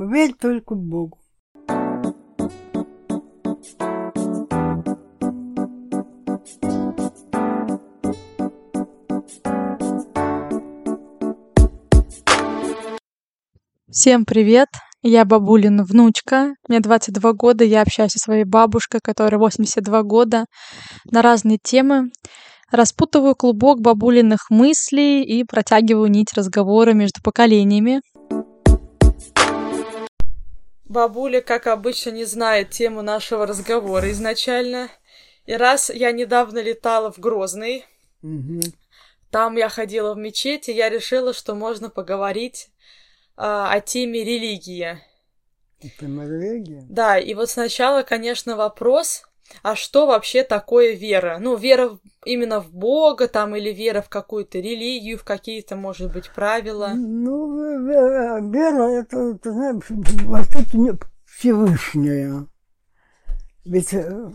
Верь только Богу. Всем привет! Я бабулин внучка, мне 22 года, я общаюсь со своей бабушкой, которой 82 года, на разные темы. Распутываю клубок бабулиных мыслей и протягиваю нить разговора между поколениями. Бабуля, как обычно, не знает тему нашего разговора изначально. И раз я недавно летала в Грозный, Мгм. там я ходила в мечеть, и я решила, что можно поговорить а, о теме религии. Это Норвегия? Да, и вот сначала, конечно, вопрос, а что вообще такое вера? Ну, вера именно в Бога там или вера в какую-то религию, в какие-то, может быть, правила. Ну, вера, вера это, ты знаешь, что-то не- Всевышнее. Ведь, э,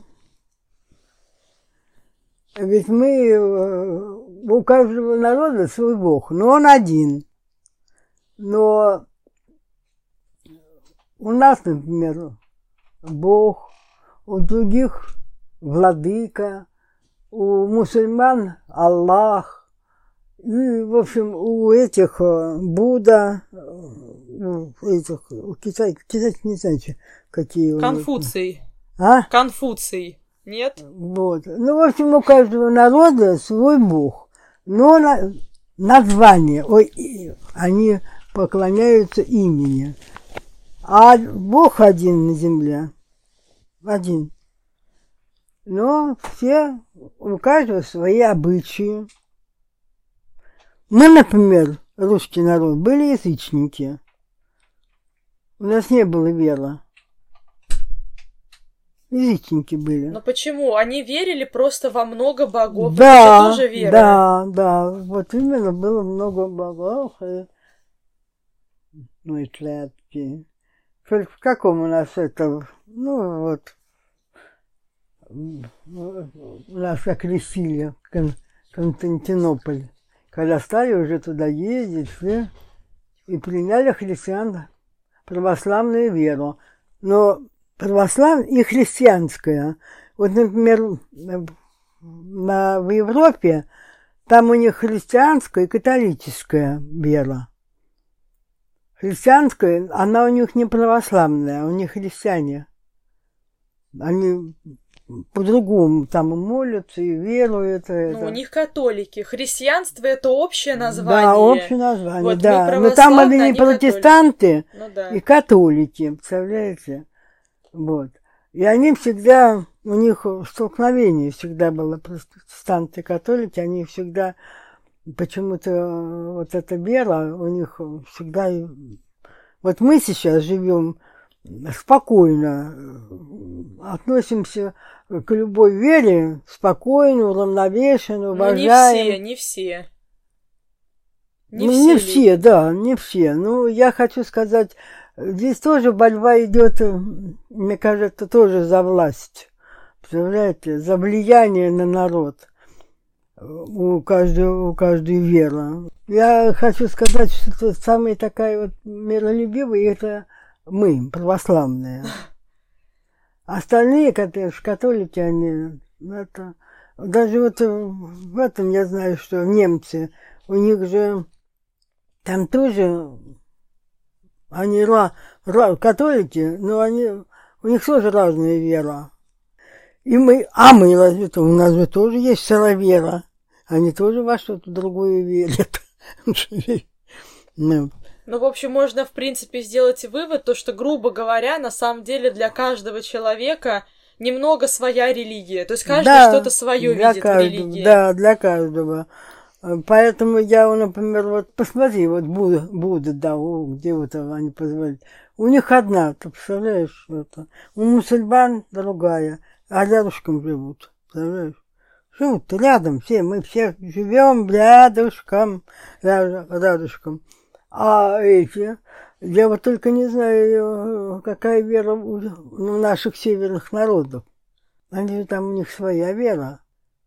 ведь мы, э, у каждого народа свой Бог, но он один. Но у нас, например, Бог, у других владыка, у мусульман Аллах, и, в общем, у этих э, Будда, э, у этих, у Китай, китайцы не знаю, че- какие. Конфуций. А? Конфуций. Нет? Вот. Ну, в общем, у каждого народа свой бог. Но на- название, ой, они поклоняются имени. А бог один на земле. Один. Но все, у каждого свои обычаи. Мы, например, русский народ, были язычники. У нас не было веры. Язычники были. Но почему? Они верили просто во много богов. Да, тоже вера. да, да. Вот именно было много богов. И... Ну и клятки. В каком у нас это, ну вот, нас окрестили Кон- Константинополь. Когда стали уже туда ездить, все, и приняли христиан православную веру. Но православная и христианская. Вот, например, на, в Европе там у них христианская и католическая вера. Христианская, она у них не православная, у них христиане. Они по-другому там и молятся, и веруют. и Ну, это. у них католики. Христианство это общее название. Да, общее название, Вот да. Но там они не протестанты, Ну да. и католики, представляете? Вот. И они всегда, у них столкновение всегда было, протестанты и католики, они всегда, почему-то э, вот эта вера у них всегда... Вот мы сейчас живем спокойно, э, относимся к любой вере спокойно, уравновешенно, Ну, уважаем. не все, не все. Не ну, все. не все, да, не все. Ну, я хочу сказать, здесь тоже борьба идет, э, мне кажется, тоже за власть. Представляете, за влияние на народ. У каждого, у каждой веры. Я хочу сказать, что самая такая вот миролюбивая, это мы, православные. Остальные, которые католики, они, это, даже вот в этом я знаю, что немцы, у них же там тоже они ра, ра- католики, но они, у них тоже разная вера. И мы, а мы разве то, у нас же тоже есть вера. Они тоже во что-то другое верят. Ну, Ну, в общем, можно, в принципе, сделать вывод, то, что, грубо говоря, на самом деле для каждого человека немного своя религия. То есть каждый да, что-то свое видит в каждого, религии. Да, для каждого. Поэтому я, например, вот посмотри, вот Будда, Будда да, о, где вот они позвали. У них одна, ты представляешь, это. У мусульман другая, а рядышком живут, представляешь? Живут рядом все, мы все живем рядышком, ря- рядышком. А эти, я вот только не знаю, какая вера у наших северных народов. Они там у них своя вера.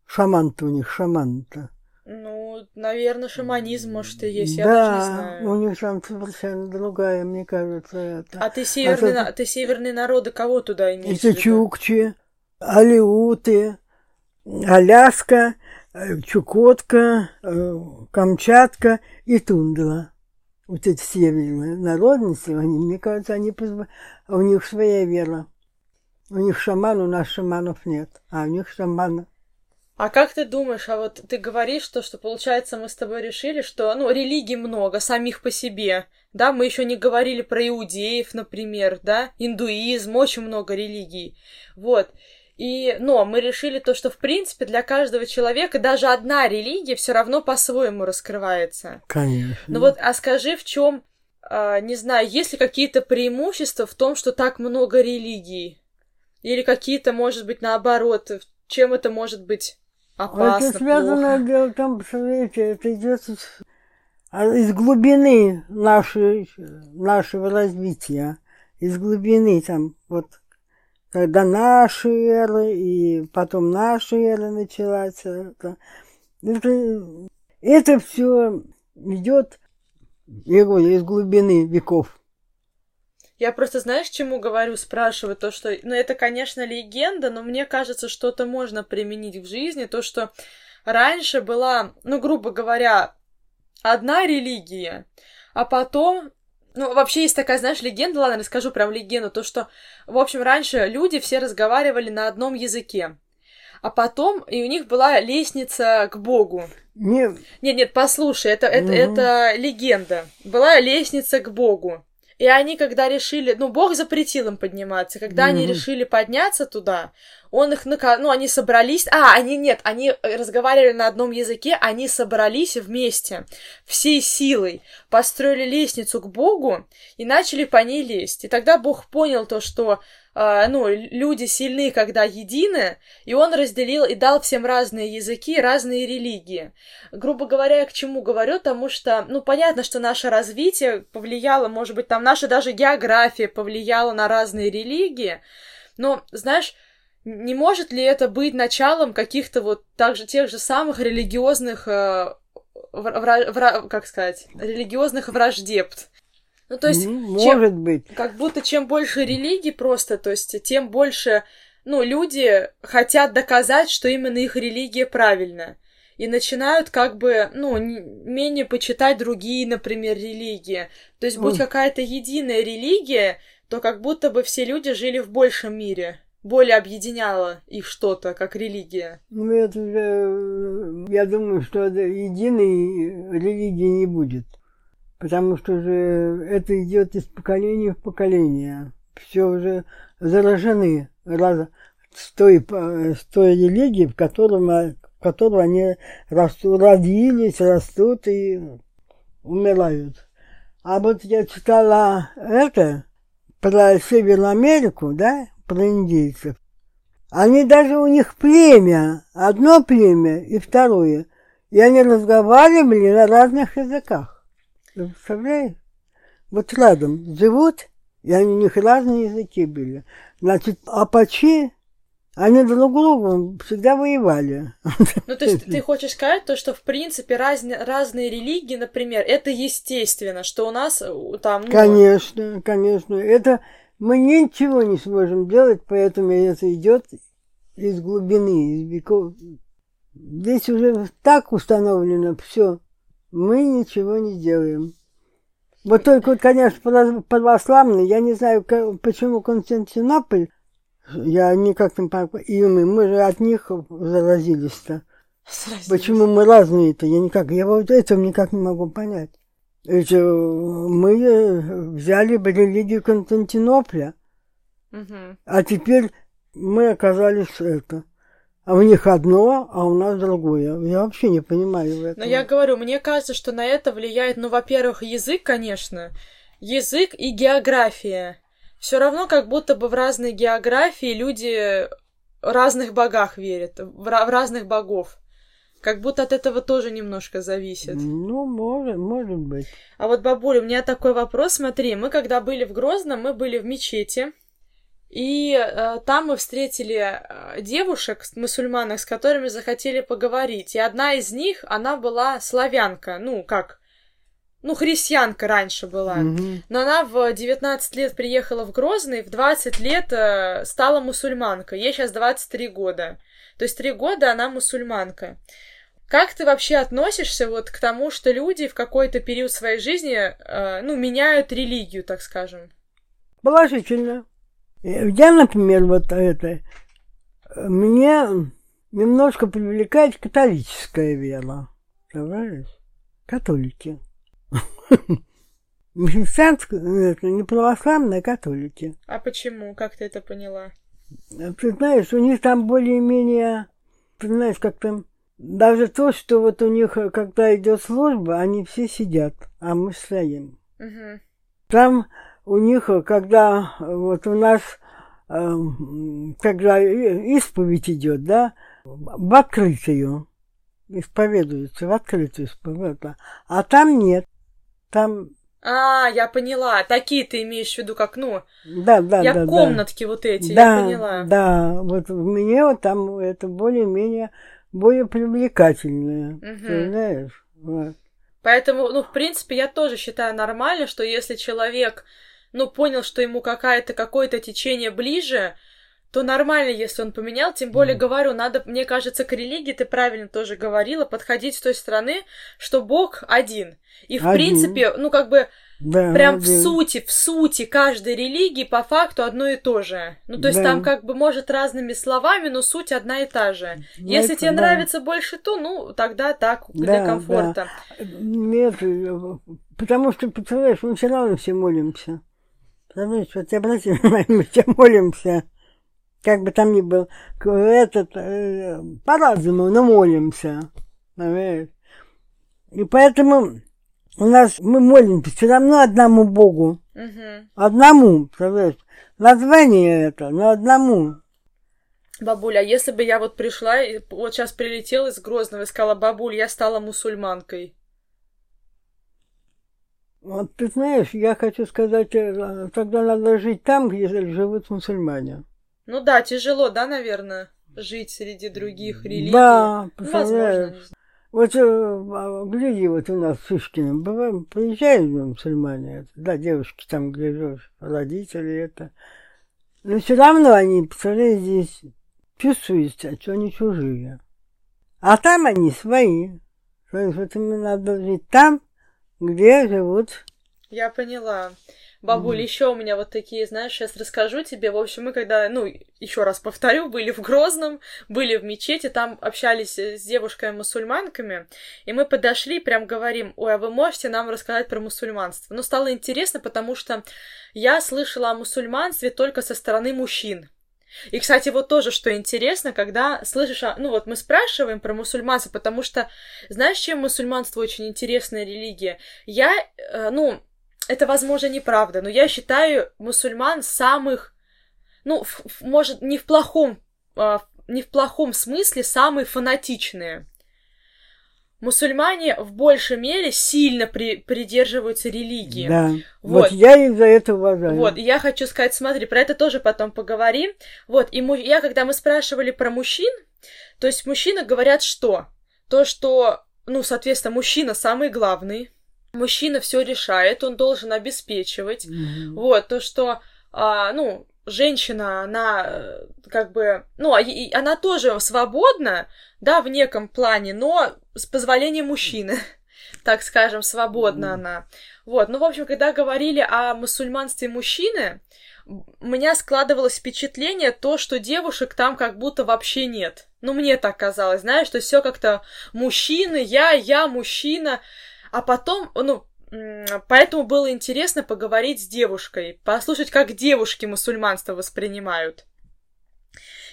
Шаман-то у них шаман-то. Ну, наверное, шаманизм, может, и есть, я да, даже не знаю. у них там совершенно другая, мне кажется, это. А ты северные, А на- ты северные народы кого туда имеешь? Это чукчи, алиуты, Аляска, э, Чукотка, э, Камчатка и Тундра. Вот эти северные народности, они, мне кажется, они позва- у них своя вера. У них шаман, у нас шаманов нет, а у них шаманы. А как ты думаешь, а вот ты говоришь то, что получается мы с тобой решили, что, ну, религий много, самих по себе, да, мы еще не говорили про иудеев, например, да, индуизм, очень много религий, вот. И, но мы решили то, что, в принципе, для каждого человека даже одна религия все равно по-своему раскрывается. Конечно. Ну вот, а скажи, в чем, не знаю, есть ли какие-то преимущества в том, что так много религий? Или какие-то, может быть, наоборот, чем это может быть опасно, это связано, плохо? дело что, видите, это идет а, из глубины нашей, нашего развития. Из глубины там, вот, когда наши эры, и потом наша эра началась. Это, это, это все идет, из глубины веков. Я просто, знаешь, чему говорю, спрашиваю, то, что, ну, это, конечно, легенда, но мне кажется, что-то можно применить в жизни, то, что раньше была, ну, грубо говоря, одна религия, а потом, ну, вообще есть такая, знаешь, легенда, ладно, расскажу прям легенду, то, что, в общем, раньше люди все разговаривали на одном языке, а потом и у них была лестница к Богу. Не, Нет, нет, послушай, это, это, Мгм. это легенда. Была лестница к Богу. И они, когда решили, ну, Бог запретил им подниматься, когда они Мгм. решили подняться туда, он их, нака... ну, они собрались, а, они, нет, они разговаривали на одном языке, они собрались вместе, всей силой, построили лестницу к Богу и начали по ней лезть. И тогда Бог понял то, что, а, ну, люди сильны, когда едины, и он разделил и дал всем разные языки, разные религии. Грубо говоря, я к чему говорю, потому что, ну, понятно, что наше развитие повлияло, может быть, там наша даже география повлияла на разные религии, но, знаешь, не может ли это быть началом каких-то вот также тех же самых религиозных, э, вра- вра- как сказать, религиозных враждебт? Ну, то есть, м, чем- может быть. как будто чем больше религий просто, то есть тем больше, ну, люди хотят доказать, что именно их религия правильна. И начинают как бы, ну, менее почитать другие, например, религии. То есть, будь какая-то единая религия, то как будто бы все люди жили в большем мире. Более объединяло их что-то, как религия. Ну, это уже, э, я думаю, что единой религии не будет. Потому что же это идет из поколения в поколение. Все уже заражены раз, с, той, по- с той религией, в котором, а, в которой они растут, родились, растут и умирают. А вот я читала это про Северную Америку, да, про индейцев. Они даже у них племя, одно племя и второе. И они разговаривали на разных языках. Вы представляете? Вот рядом живут, и они, у них разные языки были. Значит, апачи, они друг другу всегда воевали. Ну, то есть ты хочешь сказать то, что, в принципе, разне- разные религии, например, это естественно, что у нас э, там... ну, Конечно, конечно. Это мы ничего не сможем делать, поэтому это идет из глубины, из веков. Здесь уже так установлено все. Мы ничего не делаем. Вот только, вот, конечно, право- православный, я не знаю, почему Константинополь, я никак не понимаю, и мы, мы же от них заразились-то. сразились. Почему мы разные-то? Я никак, я вот этого никак не могу понять. Это мы э, взяли бы религию Константинополя, Мгм. а теперь мы оказались это. А у них одно, а у нас другое. Я вообще не понимаю Но этого. я говорю, мне кажется, что на это влияет, ну, во-первых, язык, конечно, язык и география. Все равно, как будто бы в разной географии люди разных богах верят, в разных богов. Как будто от этого тоже немножко зависит. Ну, может, может быть. А вот, бабуля, у меня такой вопрос, смотри, мы когда были в Грозном, мы были в мечети, И э, там мы встретили э, девушек, мусульманок, с которыми захотели поговорить. И одна из них, она была славянка, ну, как, ну, христианка раньше была. Мгм. Но она в 19 лет приехала в Грозный, в 20 лет э, стала мусульманкой. Ей сейчас 23 года. То есть три года она мусульманка. Как ты вообще относишься вот к тому, что люди в какой-то период своей жизни, э, ну, меняют религию, так скажем? Положительно. Я, например, вот это, меня немножко привлекает католическая вера. Понимаешь? Католики. Христианская, это не православные, а католики. А почему? Как ты это поняла? Ты знаешь, у них там более-менее, ты знаешь, как там, даже то, что вот у них, э, когда идет служба, они все сидят, а мы стоим. Мгм. Там у них, э, когда э, вот у нас, эм, когда исповедь идет, да, в открытую, исповедуется, в открытую исповедь, а там нет. Там, А, я поняла. Такие ты имеешь в виду, как, ну, да, да, я да, да. комнатки вот эти, Да, я поняла. да, вот меня вот там это более-менее более привлекательное, ты знаешь. Вот. Поэтому, ну, в принципе, я тоже считаю нормально, что если человек, ну, понял, что ему какая-то, какое-то течение ближе, то нормально, если он поменял. Тем более, говорю, надо, мне кажется, к религии, ты правильно тоже говорила, подходить с той стороны, что Бог один. И, в Один. принципе, ну, как бы, Да, прям в один. сути, в сути каждой религии по факту одно и то же. Ну, то есть Да. там как бы, может, разными словами, но суть одна и та же. Ну, Если это тебе да. нравится больше то, ну, тогда так, Да, для да. комфорта. Нет, э, потому что, представляешь, мы все равно все молимся. Представляешь, вот обрати внимание, мы все молимся. Как бы там ни был, этот, э, по-разному, но молимся. Понимаешь? И поэтому у нас, мы молимся все равно одному Богу. Мгм. Одному, представляешь? Название это, но одному. Бабуля, а если бы я вот пришла, и вот сейчас прилетела из Грозного и сказала, бабуль, я стала мусульманкой. Вот ты знаешь, я хочу сказать, э, тогда надо жить там, где живут мусульмане. Ну да, тяжело, да, наверное, жить среди других религий. Да, представляешь. возможно. Вот э, а, гляди, вот у нас в Шишкино, бываем, приезжают мусульмане, да, девушки там, где живешь, родители это. Но все равно они, представляешь, здесь чувствуют, что они чужие. А там они свои. То есть вот им надо жить там, где живут. Я поняла. Бабуль, еще у меня вот такие, знаешь, сейчас расскажу тебе. В общем, мы когда, ну, еще раз повторю, были в Грозном, были в мечети, там общались э, с девушками-мусульманками, и мы подошли, прям говорим, ой, а вы можете нам рассказать про мусульманство? Ну, стало интересно, потому что я слышала о мусульманстве только со стороны мужчин. И, кстати, вот тоже, что интересно, когда слышишь, о- ну вот мы спрашиваем про мусульманство, потому что, знаешь, чем мусульманство очень интересная религия? Я, э, ну, это, возможно, неправда, но я считаю мусульман самых, ну, ф- ф- может, не в плохом, а, не в плохом смысле, самые фанатичные. Мусульмане в большей мере сильно при- придерживаются религии. Да. Вот. Вот. я их за это уважаю. Вот, и я хочу сказать, смотри, про это тоже потом поговорим. Вот, и му- я, когда мы спрашивали про мужчин, то есть мужчины говорят что? То, что, ну, соответственно, мужчина самый главный, мужчина все решает, он должен обеспечивать. Мгм. Вот, то, что, а, ну, женщина, она э, как бы, ну, а- она тоже свободна, да, в неком плане, но с позволения мужчины, так скажем, свободна она. Вот, ну, в общем, когда говорили о мусульманстве мужчины, у меня складывалось впечатление то, что девушек там как будто вообще нет. Ну, мне так казалось, знаешь, что все как-то мужчины, я, я, мужчина. А потом, ну, поэтому было интересно поговорить с девушкой, послушать, как девушки мусульманство воспринимают.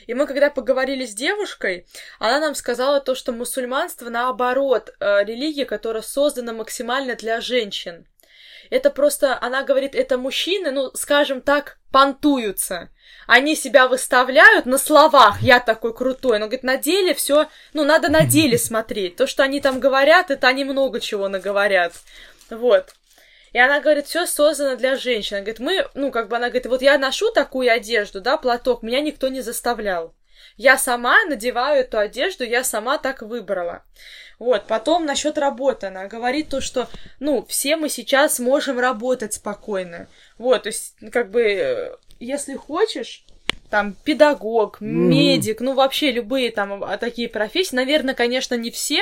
И мы, когда поговорили с девушкой, она нам сказала то, что мусульманство, наоборот, э, религия, которая создана максимально для женщин. Это просто, она говорит, это мужчины, ну, скажем так, понтуются. Они себя выставляют на словах, я такой крутой, но, говорит, на деле все, ну, надо на деле смотреть. То, что они там говорят, это они много чего наговорят. Вот. И она говорит, все создано для женщин. Она говорит, мы, ну, как бы она говорит, вот я ношу такую одежду, да, платок, меня никто не заставлял. Я сама надеваю эту одежду, я сама так выбрала. Вот, потом насчет работы она говорит то, что, ну, все мы сейчас можем работать спокойно. Вот, то есть, как бы, э, если хочешь, там, педагог, медик, mm-hmm. ну, вообще любые там а, такие профессии, наверное, конечно, не все,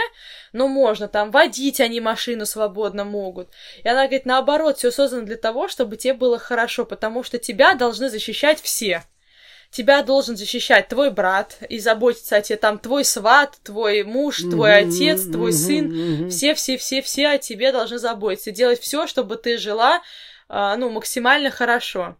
но можно, там, водить они машину свободно могут. И она говорит, наоборот, все создано для того, чтобы тебе было хорошо, потому что тебя должны защищать все тебя должен защищать твой брат и заботиться о тебе, там, твой сват, твой муж, твой mm-hmm, отец, твой mm-hmm, сын, все-все-все-все о тебе должны заботиться, делать все, чтобы ты жила, а, ну, максимально хорошо.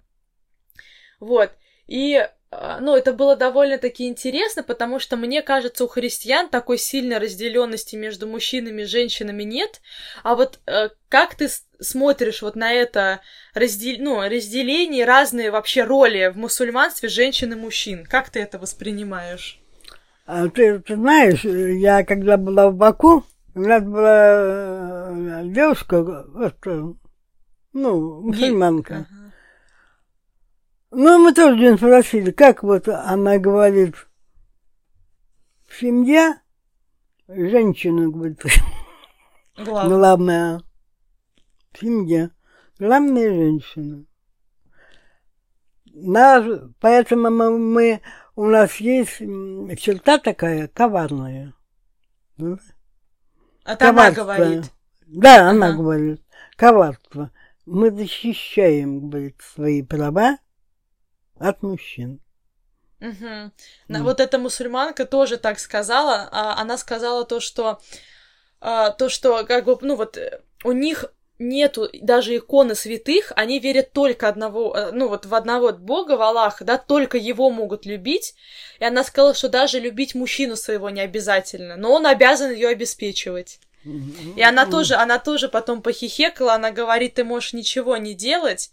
Вот. И а, ну, это было довольно-таки интересно, потому что, мне кажется, у христиан такой сильной разделенности между мужчинами и женщинами нет. А вот э, как ты смотришь вот на это раздел... ну, разделение, разные вообще роли в мусульманстве женщин и мужчин? Как ты это воспринимаешь? А, ты, ты знаешь, я когда была в Баку, у нас была э, девушка, вот, э, ну, мусульманка. Ага. Ну, мы тоже один спросили, как вот она говорит, семья, женщина, говорит, главная. главная. Семья. Главная женщина. Нас, поэтому мы, мы, у нас есть черта такая коварная. Это она говорит. Да, она ага. говорит. Коварство. Мы защищаем, говорит, свои права, от мужчин. Угу. Mm. Вот эта мусульманка тоже так сказала. А она сказала то, что а, то, что как бы, ну вот у них нету даже иконы святых, они верят только одного, э, ну вот в одного Бога, в Аллаха, да, только его могут любить. И она сказала, что даже любить мужчину своего не обязательно, но он обязан ее обеспечивать. И она тоже, она тоже потом похихекала, она говорит, ты можешь ничего не делать,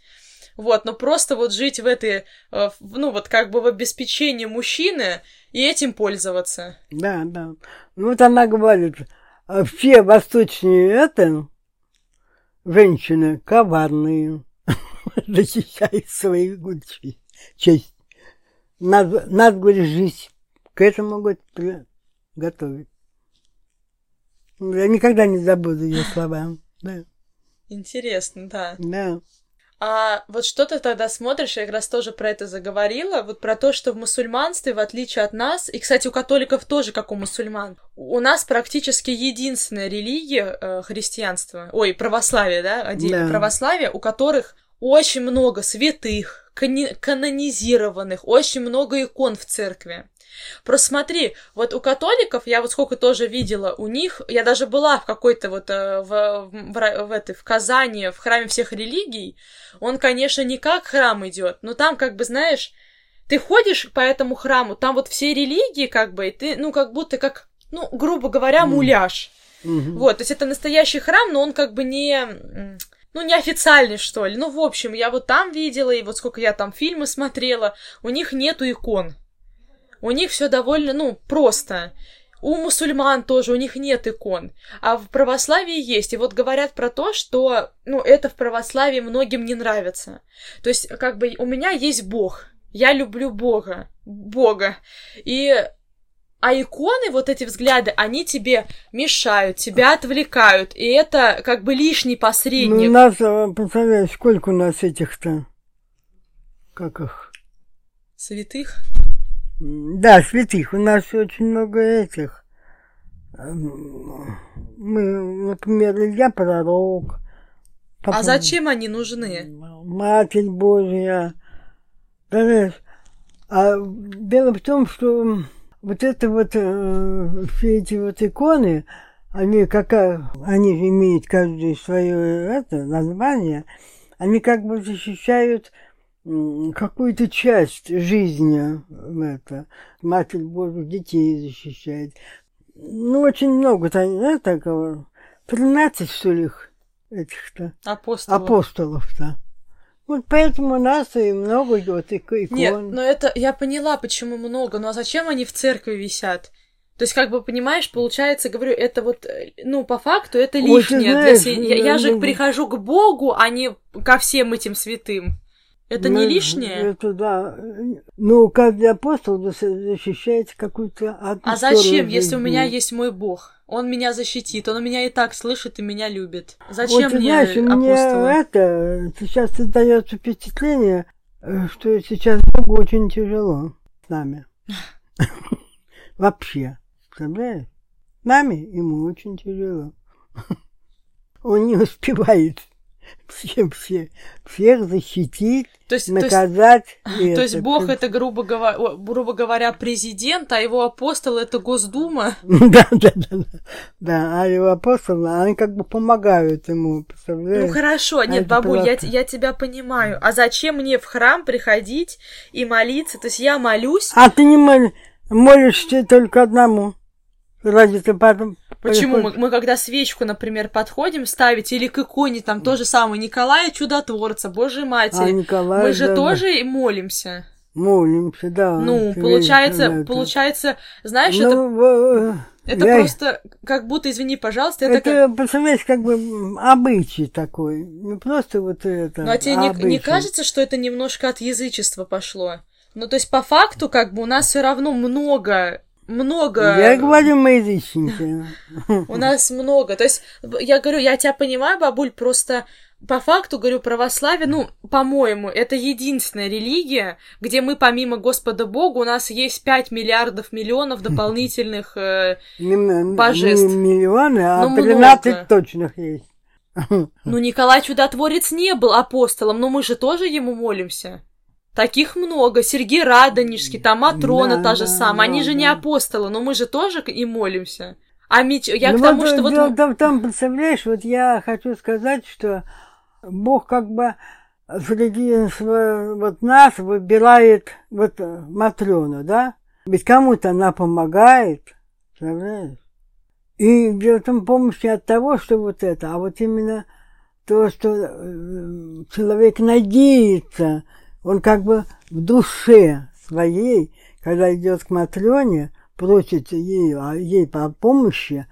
вот, но просто вот жить в этой, э, ну вот как бы в обеспечении мужчины и этим пользоваться. Да, да. Ну вот она говорит, «А все восточные это женщины коварные, защищают свои честь. Надо, надо, говорит, жить. К этому, говорит, готовить. Я никогда не забуду ее слова. Да. Интересно, да. Да. А вот что ты тогда смотришь, я как раз тоже про это заговорила, вот про то, что в мусульманстве, в отличие от нас, и, кстати, у католиков тоже, как у мусульман, у нас практически единственная религия э, христианства, ой, православие, да, отдельно да. православие, у которых очень много святых, канонизированных, очень много икон в церкви. Просто смотри, вот у католиков, я вот сколько тоже видела, у них, я даже была в какой-то вот э, в, в, в, в, этой, в Казани, в храме всех религий, он, конечно, не как храм идет, но там, как бы, знаешь, ты ходишь по этому храму, там вот все религии, как бы, и ты, ну, как будто как, ну, грубо говоря, муляж. Mm-hmm. Вот, то есть это настоящий храм, но он как бы не ну, неофициальный, что ли. Ну, в общем, я вот там видела, и вот сколько я там фильмы смотрела, у них нету икон. У них все довольно, ну, просто. У мусульман тоже, у них нет икон. А в православии есть. И вот говорят про то, что, ну, это в православии многим не нравится. То есть, как бы, у меня есть Бог. Я люблю Бога. Бога. И а иконы, вот эти взгляды, они тебе мешают, тебя отвлекают, и это как бы лишний посредник. Ну, у нас, э, представляешь, сколько у нас этих-то, как их? Святых? Да, святых. У нас очень много этих. Эм, мы, например, Илья Пророк. Папа, а зачем они нужны? Матерь Божья. Знаешь, а дело в том, что вот это вот, э, все эти вот иконы, они как, они имеют каждое свое это, название, они как бы защищают какую-то часть жизни это, Матерь Божьих детей защищает. Ну, очень много там, да, такого. 13, что ли, их, этих-то. Апостолов. Апостолов-то. Вот поэтому у нас и много вот икон. Нет, но это я поняла, почему много. Ну а зачем они в церкви висят? То есть, как бы, понимаешь, получается, говорю, это вот, э, ну, по факту, это лишнее. Знаешь, для... я, я же прихожу к Богу, а не ко всем этим святым. Это ну, не лишнее? Это да. Ну, каждый апостол защищает какую-то одну А зачем, если у меня есть мой Бог? Он меня защитит, он меня и так слышит и меня любит. Зачем вот, мне знаешь, апостолы? мне это сейчас создается впечатление, э, что сейчас Богу очень тяжело с нами. Вообще. Представляешь? Нами ему очень тяжело. Он не успевает всем все, всех защитить, то есть, наказать. То есть, то есть Бог это, грубо говоря, грубо говоря, президент, а его апостол это Госдума? Да, да, да, да. А его апостолы, они как бы помогают ему, представляешь? Ну хорошо, нет, а бабуль, я, я тебя понимаю. А зачем мне в храм приходить и молиться? То есть я молюсь... А ты не молишь, молишься только одному. Ради ты потом Почему мы, мы когда свечку, например, подходим ставить, или к иконе, там то же самое, Николая Чудотворца, Божьей Матери, а, Николай, мы же да, тоже да. молимся. Молимся, да. Ну, получается, да, получается, знаешь, ну, это, это я... просто как будто, извини, пожалуйста, это, это как... представляешь, как бы обычай такой, не просто вот это. Ну, а тебе не, не кажется, что это немножко от язычества пошло? Ну, то есть, по факту, как бы у нас все равно много много... Я говорю, мы язычники. У нас много. То есть, я говорю, я тебя понимаю, бабуль, просто по факту, говорю, православие, ну, по-моему, это единственная религия, где мы, помимо Господа Бога, у нас есть 5 миллиардов миллионов дополнительных э, божеств. Не миллионы, а ну, 13 много. точных есть. Ну, Николай Чудотворец не был апостолом, но мы же тоже ему молимся. Таких много. Сергей Радонежский, там Матрона да, та же да, самая. Да, Они же да. не апостолы, но мы же тоже и молимся. А меч... я ну, к тому, вот, что вот... Там, там, там, представляешь, вот я хочу сказать, что Бог как бы среди вот нас выбирает вот Матрона, да? Ведь кому-то она помогает, представляешь? И в этом помощь не от того, что вот это, а вот именно то, что э, человек надеется, он как бы в душе своей, когда идет к Матрёне, просит ей, а ей по помощи,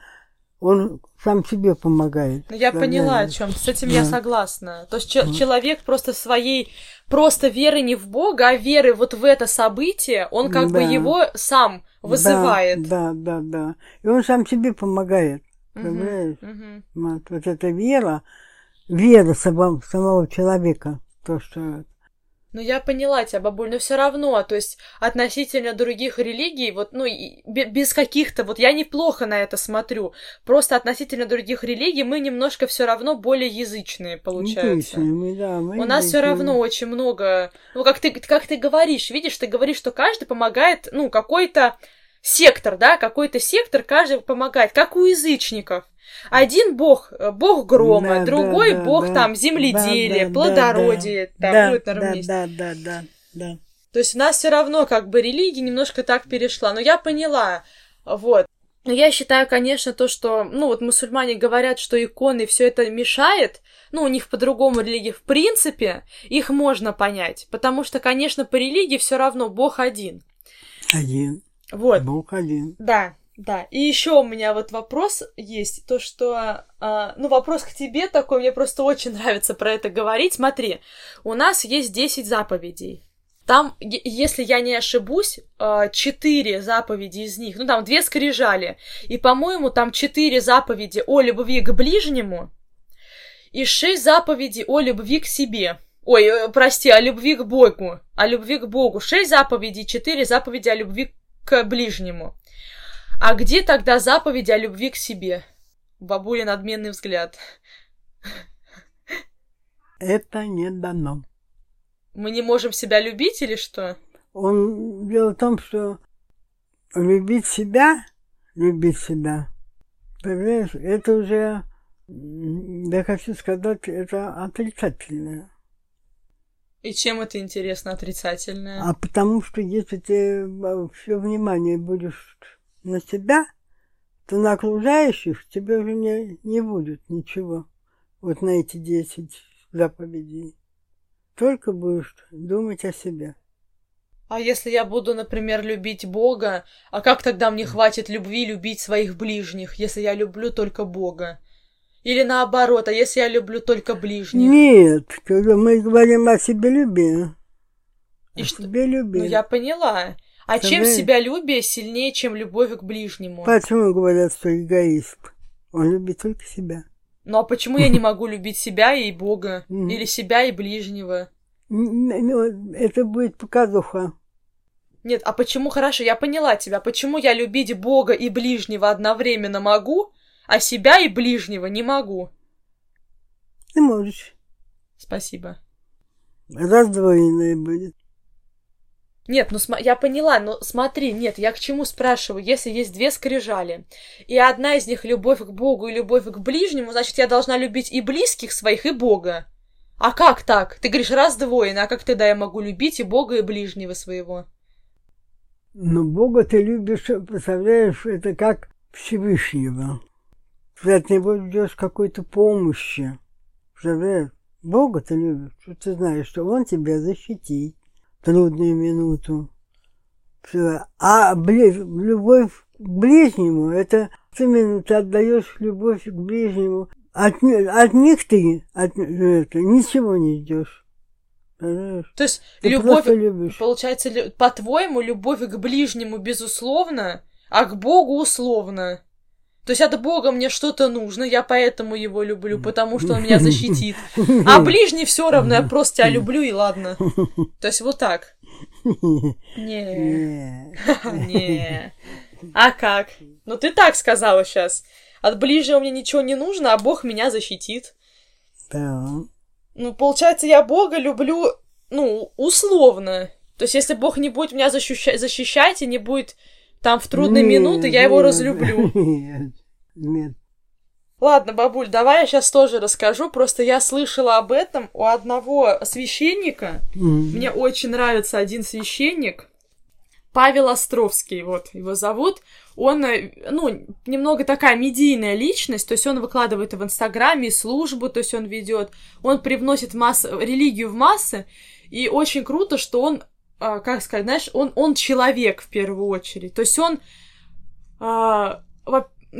он сам себе помогает. Ну, я поняла, о чем. С этим да. я согласна. То есть да. человек просто своей просто веры не в Бога, а веры вот в это событие, он как да. бы его сам вызывает. Да, да, да, да. И он сам себе помогает. Угу, понимаешь? Угу. Вот, вот эта вера, вера самого, самого человека, то, что ну, я поняла тебя, бабуль, но все равно, то есть относительно других религий, вот, ну, без каких-то, вот я неплохо на это смотрю, просто относительно других религий мы немножко все равно более язычные, получается. Мы, да, мы У нас все равно очень много, ну, как ты, как ты говоришь, видишь, ты говоришь, что каждый помогает, ну, какой-то сектор, да, какой-то сектор каждый помогает, как у язычников. Один бог, э, бог грома, да, другой да, бог да, там земледелия, да, плодородия, да, там, будет, наверное, да, да, да, да, да. То есть у нас все равно как бы религия немножко так перешла. Но я поняла, вот. Но я считаю, конечно, то, что, ну, вот мусульмане говорят, что иконы все это мешает, ну, у них по-другому религии, в принципе, их можно понять, потому что, конечно, по религии все равно Бог один. Один. Вот. Бог один. Да. Да, и еще у меня вот вопрос есть, то что, э, ну, вопрос к тебе такой, мне просто очень нравится про это говорить. Смотри, у нас есть 10 заповедей. Там, если я не ошибусь, а, четыре заповеди из них, ну, там две скрижали, и, по-моему, там четыре заповеди о любви к ближнему и шесть заповедей о любви к себе. Ой, э, прости, о любви к Богу. О любви к Богу. Шесть заповедей, четыре заповеди о любви к ближнему. А где тогда заповедь о любви к себе? Бабуля надменный взгляд. Это не дано. Мы не можем себя любить или что? Он дело в том, что любить себя, любить себя, понимаешь, это уже, я хочу сказать, это отрицательное. И чем это интересно отрицательное? А потому что если ты все внимание будешь на себя, то на окружающих тебе уже не, не будет ничего. Вот на эти десять заповедей. Только будешь думать о себе. А если я буду, например, любить Бога, а как тогда мне хватит любви любить своих ближних, если я люблю только Бога? Или наоборот, а если я люблю только ближних? Нет, когда мы говорим о себелюбии. И о что- себелюбии. Ну, я поняла. А чем Скажи. себялюбие сильнее, чем любовь к ближнему? Почему говорят, что эгоист? Он любит только себя. Ну, а почему я не могу любить себя и Бога? Или себя и ближнего? Ну, это будет показуха. Нет, а почему, хорошо, я поняла тебя, почему я любить Бога и ближнего одновременно могу, а себя и ближнего не могу? Ты можешь. Спасибо. Раздвоенное будет. Нет, ну сма- я поняла, но смотри, нет, я к чему спрашиваю, если есть две скрижали, и одна из них любовь к Богу и любовь к ближнему, значит, я должна любить и близких своих, и Бога. А как так? Ты говоришь раздвоено, а как тогда я могу любить и Бога, и ближнего своего? Но Бога ты любишь, представляешь, это как Всевышнего. Ты от Него ждешь какой-то помощи. Представляешь? Бога ты любишь, что ты знаешь, что Он тебя защитит трудную минуту. Всё. А любовь к ближнему, это именно ты отдаешь любовь к ближнему. От, от них ты от, это, ничего не ждешь. Понимаешь? То есть Ты любовь, любишь. получается, по-твоему, любовь к ближнему безусловно, а к Богу условно. То есть от Бога мне что-то нужно, я поэтому его люблю, потому что он меня защитит. А ближний все равно, я просто тебя люблю и ладно. То есть вот так. Не, Не. А как? Ну ты так сказала сейчас. От ближнего мне ничего не нужно, а Бог меня защитит. Да. Ну, получается, я Бога люблю, ну, условно. То есть, если Бог не будет меня защищать, защищать и не будет там в трудные Нет, минуты, я его нет, разлюблю. Нет, нет. Ладно, бабуль, давай я сейчас тоже расскажу. Просто я слышала об этом у одного священника. М. Мне очень нравится один священник. Павел Островский, вот его зовут. Он, э, ну, немного такая медийная личность, то есть он выкладывает в Инстаграме, службу, то есть он ведет, он привносит масс... религию в массы, и очень круто, что он, а, как сказать, знаешь, он, он человек в первую очередь, то есть он, а,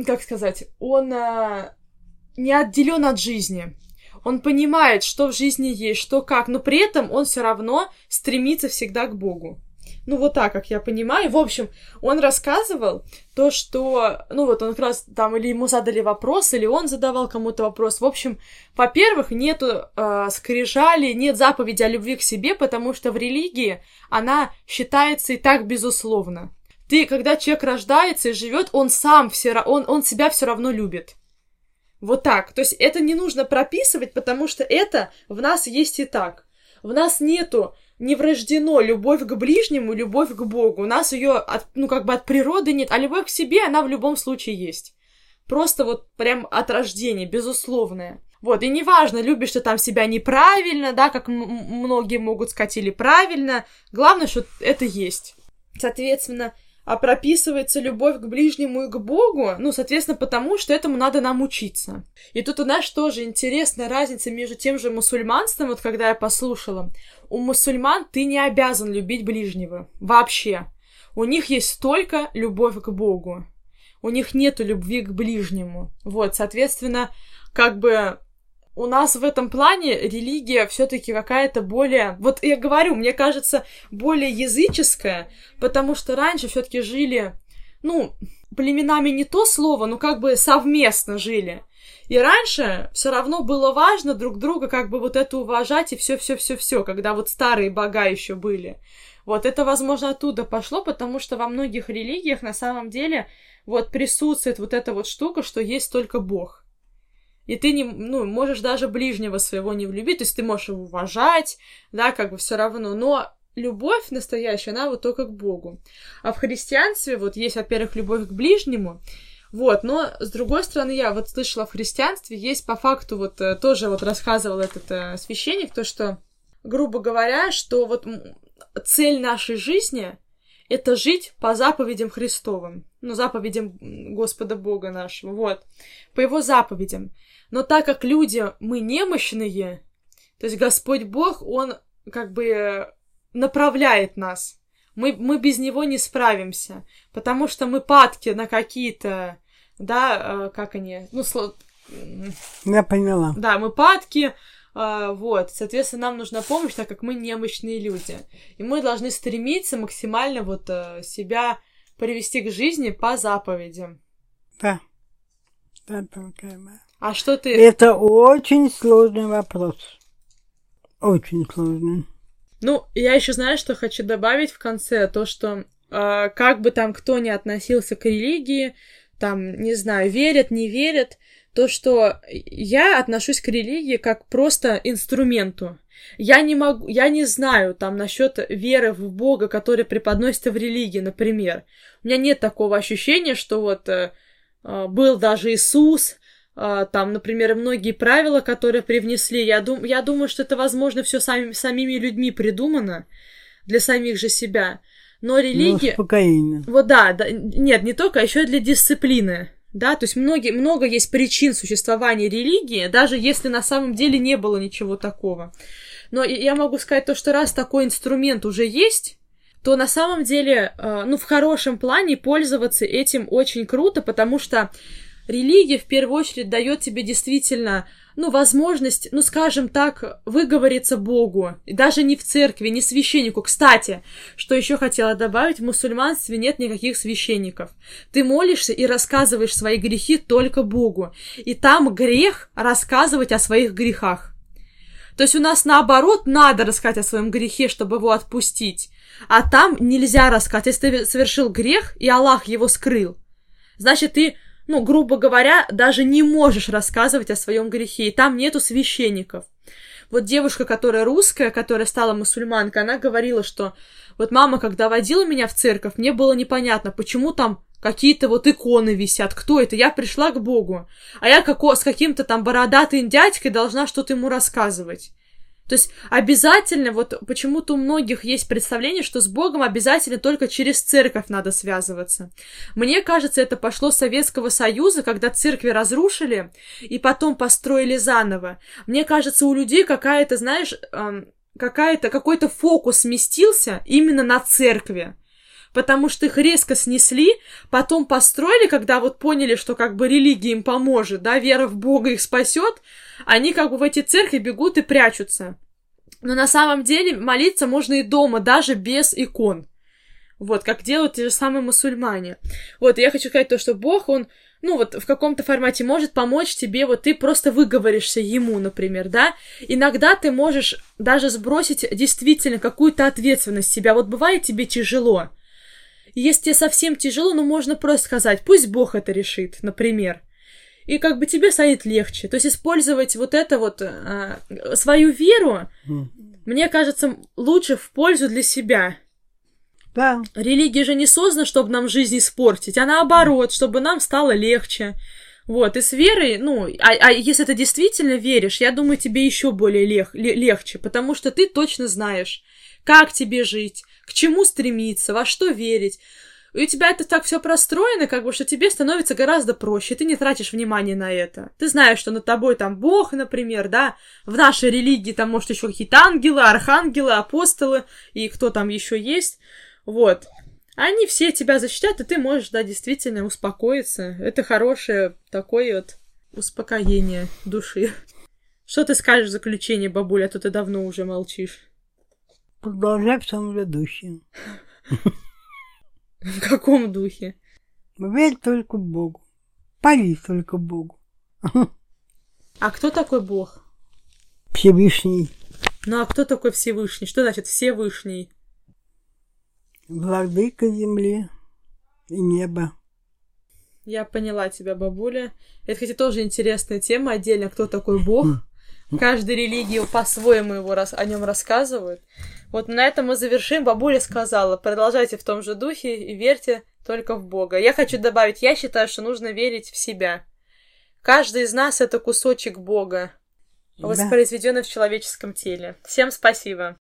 как сказать, он а, не отделен от жизни. Он понимает, что в жизни есть, что как, но при этом он все равно стремится всегда к Богу. Ну, вот так, как я понимаю. В общем, он рассказывал то, что... Ну, вот он как раз там или ему задали вопрос, или он задавал кому-то вопрос. В общем, во-первых, нету э, скрижали, нет заповеди о любви к себе, потому что в религии она считается и так безусловно. Ты, когда человек рождается и живет, он сам все, он, он себя все равно любит. Вот так. То есть это не нужно прописывать, потому что это в нас есть и так. В нас нету, не врождено любовь к ближнему, любовь к Богу. У нас ее, ну, как бы от природы нет, а любовь к себе, она в любом случае есть. Просто вот прям от рождения, безусловная. Вот, и неважно, любишь ты там себя неправильно, да, как многие могут сказать, или правильно. Главное, что это есть. Соответственно, а прописывается любовь к ближнему и к Богу, ну, соответственно, потому что этому надо нам учиться. И тут у нас тоже интересная разница между тем же мусульманством, вот когда я послушала. У мусульман ты не обязан любить ближнего. Вообще. У них есть только любовь к Богу. У них нету любви к ближнему. Вот, соответственно, как бы у нас в этом плане религия все-таки какая-то более, вот я говорю, мне кажется, более языческая, потому что раньше все-таки жили, ну, племенами не то слово, но как бы совместно жили. И раньше все равно было важно друг друга как бы вот это уважать и все-все-все-все, когда вот старые бога еще были. Вот это, возможно, оттуда пошло, потому что во многих религиях на самом деле вот присутствует вот эта вот штука, что есть только Бог. И ты не, ну, можешь даже ближнего своего не влюбить, то есть ты можешь его уважать, да, как бы все равно, но любовь настоящая, она вот только к Богу. А в христианстве вот есть, во-первых, любовь к ближнему, вот, но с другой стороны, я вот слышала в христианстве есть по факту вот э, тоже вот рассказывал этот э, священник, то, что, грубо говоря, что вот цель нашей жизни — это жить по заповедям Христовым, ну, заповедям Господа Бога нашего, вот, по его заповедям. Но так как люди, мы немощные, то есть Господь Бог, Он как бы направляет нас. Мы, мы без него не справимся, потому что мы падки на какие-то, да, э, как они, ну, сло... Я поняла. Да, мы падки, э, вот, соответственно, нам нужна помощь, так как мы немощные люди. И мы должны стремиться максимально вот э, себя привести к жизни по заповедям. Да. Да, моя. А что ты... Это очень сложный вопрос. Очень сложный. Ну, я еще знаю, что хочу добавить в конце, то, что э, как бы там кто ни относился к религии, там, не знаю, верят, не верят, то, что я отношусь к религии как просто инструменту. Я не могу, я не знаю там насчет веры в Бога, который преподносится в религии, например. У меня нет такого ощущения, что вот э, э был даже Иисус, а, там, например, многие правила, которые привнесли, я, дум, я думаю, что это, возможно, все сами, самими людьми придумано для самих же себя. Но ну, религия... Ну, вот да, да, нет, не только, а еще и для дисциплины. Да, то есть многие, много есть причин существования религии, даже если на самом деле не было ничего такого. Но я могу сказать то, что раз такой инструмент уже есть, то на самом деле, а, ну, в хорошем плане пользоваться этим очень круто, потому что религия в первую очередь дает тебе действительно, ну, возможность, ну, скажем так, выговориться Богу. И даже не в церкви, не священнику. Кстати, что еще хотела добавить, в мусульманстве нет никаких священников. Ты молишься и рассказываешь свои грехи только Богу. И там грех рассказывать о своих грехах. То есть у нас наоборот надо рассказать о своем грехе, чтобы его отпустить. А там нельзя рассказать. Если ты совершил грех, и Аллах его скрыл, значит, ты ну, грубо говоря, даже не можешь рассказывать о своем грехе, и там нету священников. Вот девушка, которая русская, которая стала мусульманкой, она говорила, что вот мама, когда водила меня в церковь, мне было непонятно, почему там какие-то вот иконы висят, кто это? Я пришла к Богу, а я како с каким-то там бородатым дядькой должна что-то ему рассказывать. То есть обязательно, вот почему-то у многих есть представление, что с Богом обязательно только через церковь надо связываться. Мне кажется, это пошло с Советского Союза, когда церкви разрушили и потом построили заново. Мне кажется, у людей какая-то, знаешь, эм, какая-то, какой-то фокус сместился именно на церкви потому что их резко снесли, потом построили, когда вот поняли, что как бы религия им поможет, да, вера в Бога их спасет, они как бы в эти церкви бегут и прячутся. Но на самом деле молиться можно и дома, даже без икон. Вот, как делают те же самые мусульмане. Вот, я хочу сказать то, что Бог, он, ну вот, в каком-то формате может помочь тебе, вот ты просто выговоришься ему, например, да? Иногда ты можешь даже сбросить действительно какую-то ответственность себя. Вот бывает тебе тяжело, если тебе совсем тяжело, ну можно просто сказать, пусть Бог это решит, например. И как бы тебе станет легче. То есть использовать вот это вот, а, свою веру, mm. мне кажется, лучше в пользу для себя. Да. Религия же не создана, чтобы нам жизнь испортить, а наоборот, чтобы нам стало легче. Вот, и с верой, ну, а, а если ты действительно веришь, я думаю, тебе еще более лег, легче, потому что ты точно знаешь, как тебе жить, к чему стремиться, во что верить. И у тебя это так все простроено, как бы, что тебе становится гораздо проще, ты не тратишь внимания на это. Ты знаешь, что над тобой там Бог, например, да, в нашей религии там, может, еще какие-то ангелы, архангелы, апостолы, и кто там еще есть, вот. Они все тебя защитят, и ты можешь, да, действительно успокоиться. Это хорошее такое вот успокоение души. Что ты скажешь в заключение, бабуля, а то ты давно уже молчишь. Продолжай в том же духе. В каком духе? Верь только Богу. Пари только Богу. А кто такой Бог? Всевышний. Ну а кто такой Всевышний? Что значит Всевышний? Владыка земли и неба. Я поняла тебя, бабуля. Это, кстати, тоже интересная тема отдельно, кто такой Бог. Каждая религия по-своему его рас... о нем рассказывает. Вот на этом мы завершим. Бабуля сказала, продолжайте в том же духе и верьте только в Бога. Я хочу добавить, я считаю, что нужно верить в себя. Каждый из нас это кусочек Бога, воспроизведенный да. в человеческом теле. Всем спасибо.